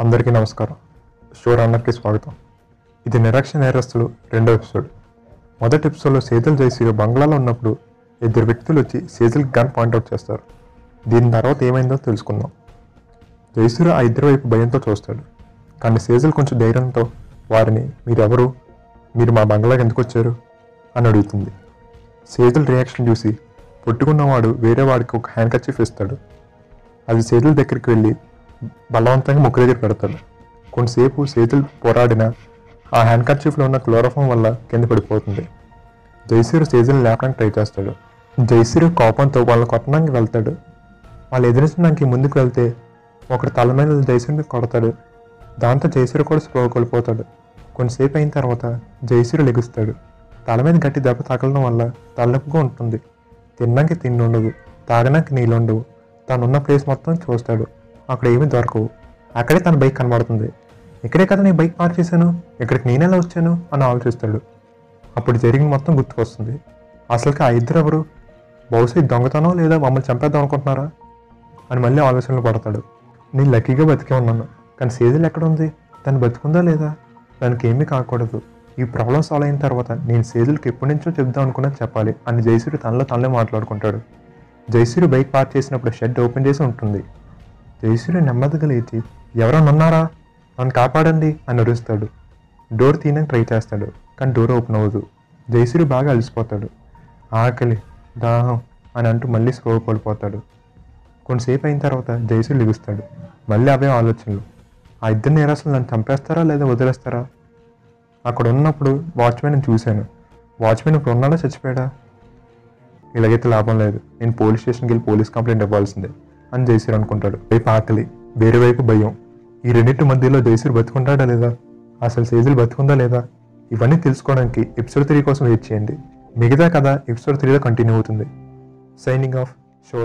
అందరికీ నమస్కారం. షో రన్నర్కి స్వాగతం. ఇది నిరాక్ష నేరస్తులు రెండో ఎపిసోడ్. మొదటి ఎపిసోడ్లో సేతుల్ జైసీ బంగ్లాలో ఉన్నప్పుడు ఇద్దరు వ్యక్తులు వచ్చి సేతుల్కి గన్ పాయింట్అవుట్ చేస్తారు. దీని తర్వాత ఏమైందో తెలుసుకుందాం. జయశ్రీ ఆ ఇద్దరు వైపు భయంతో చూస్తాడు. కానీ సేజల్ కొంచెం ధైర్యంతో వారిని మీరెవరు? మీరు మా బంగ్లాకి ఎందుకు వచ్చారు? అని అడుగుతుంది. సేతుల్ రియాక్షన్ చూసి పొట్టుకున్నవాడు వేరే వాడికి ఒక హ్యాండ్ కచ్చిఫ్ ఇస్తాడు. అది సేతుల దగ్గరికి వెళ్ళి బలవంతంగా ముక్కు దగ్గర పెడతాడు. కొంతసేపు చేతులు పోరాడిన ఆ హ్యాండ్ కర్చీఫ్లో ఉన్న క్లోరోఫామ్ వల్ల కింద పడిపోతుంది. జైసీరు సేతుల్ని లేపడానికి ట్రై చేస్తాడు. జైసీరు కోపంతో వాళ్ళని కొట్టడానికి వెళ్తాడు. వాళ్ళు ఎదిరించడానికి ముందుకు వెళ్తే ఒకడు తల మీద జైసీరుని కొడతాడు. దాంతో జైసీరు కూడా స్పృహ కోల్పోతాడు. కొంతసేపు అయిన తర్వాత జైసీరు లెగుస్తాడు. తల మీద గట్టి దెబ్బ తగలడం వల్ల తలనొప్పిగా ఉంటుంది. తినడానికి తిండి ఉండదు. తాగడానికి నీళ్ళు ఉండవు. తను ఉన్న ప్లేస్ మొత్తం చూస్తాడు. అక్కడ ఏమీ దొరకవు అక్కడే తన బైక్ కనబడుతుంది. ఇక్కడే కదా నేను బైక్ పార్క్ చేశాను? ఇక్కడికి నేనెలా వచ్చాను? అని ఆలోచిస్తాడు. అప్పుడు జరిగిన మొత్తం గుర్తుకొస్తుంది. అసలుకి ఆ ఇద్దరు ఎవరు బహుశా దొంగతనం లేదా మమ్మల్ని చంపేద్దాం అనుకుంటున్నారా? అని మళ్ళీ ఆలోచనలు పడతాడు. నేను లక్కీగా బతికే ఉన్నాను. కానీ సీజన్ ఎక్కడ ఉంది తను బతుకుందా లేదా? దానికి ఏమీ కాకూడదు. ఈ ప్రాబ్లం సాల్వ్ అయిన తర్వాత నేను సేజులకు ఎప్పటి నుంచో చెప్దాం అనుకున్నా చెప్పాలి. అని జయశ్రీ తనలో తనలో మాట్లాడుకుంటాడు. జయశ్రీ బైక్ పార్క్ చేసినప్పుడు షెడ్ ఓపెన్ చేసి ఉంటుంది. జయశ్రీ నెమ్మదిగా లేచి ఎవరైనా ఉన్నారా నన్ను కాపాడండి అని అరుస్తాడు. డోర్ తీయడానికి ట్రై చేస్తాడు కానీ డోర్ ఓపెన్ అవ్వదు. జయశ్రీ బాగా అలసిపోతాడు. ఆకలి దాహం అని అంటూ మళ్ళీ స్లో కోల్పోతాడు కొంతసేపు అయిన తర్వాత జయశ్రీ లిగుస్తాడు. మళ్ళీ అవే ఆలోచనలు. ఆ ఇద్దరు నేరస్తులు నన్ను చంపేస్తారా లేదా వదిలేస్తారా? అక్కడ ఉన్నప్పుడు వాచ్మెన్ చూశాను. వాచ్మెన్ ఇప్పుడు ఉన్నాడా చచ్చిపోయాడా? ఇలాగైతే లాభం లేదు. నేను పోలీస్ స్టేషన్కి వెళ్ళి పోలీస్ కంప్లైంట్ ఇవ్వాల్సిందే. అని జైసీర్ అనుకుంటాడు. వైపు ఆకలి వేరే వైపు భయం. ఈ రెండింటి మధ్యలో జైసీర్ బతుకుంటాడా లేదా? అసలు సేజులు బతుకుందా లేదా? ఇవన్నీ తెలుసుకోవడానికి ఎపిసోడ్ త్రీ కోసం వెయిట్ చేయండి. మిగతా కథ ఎపిసోడ్ త్రీలో కంటిన్యూ అవుతుంది. Signing off show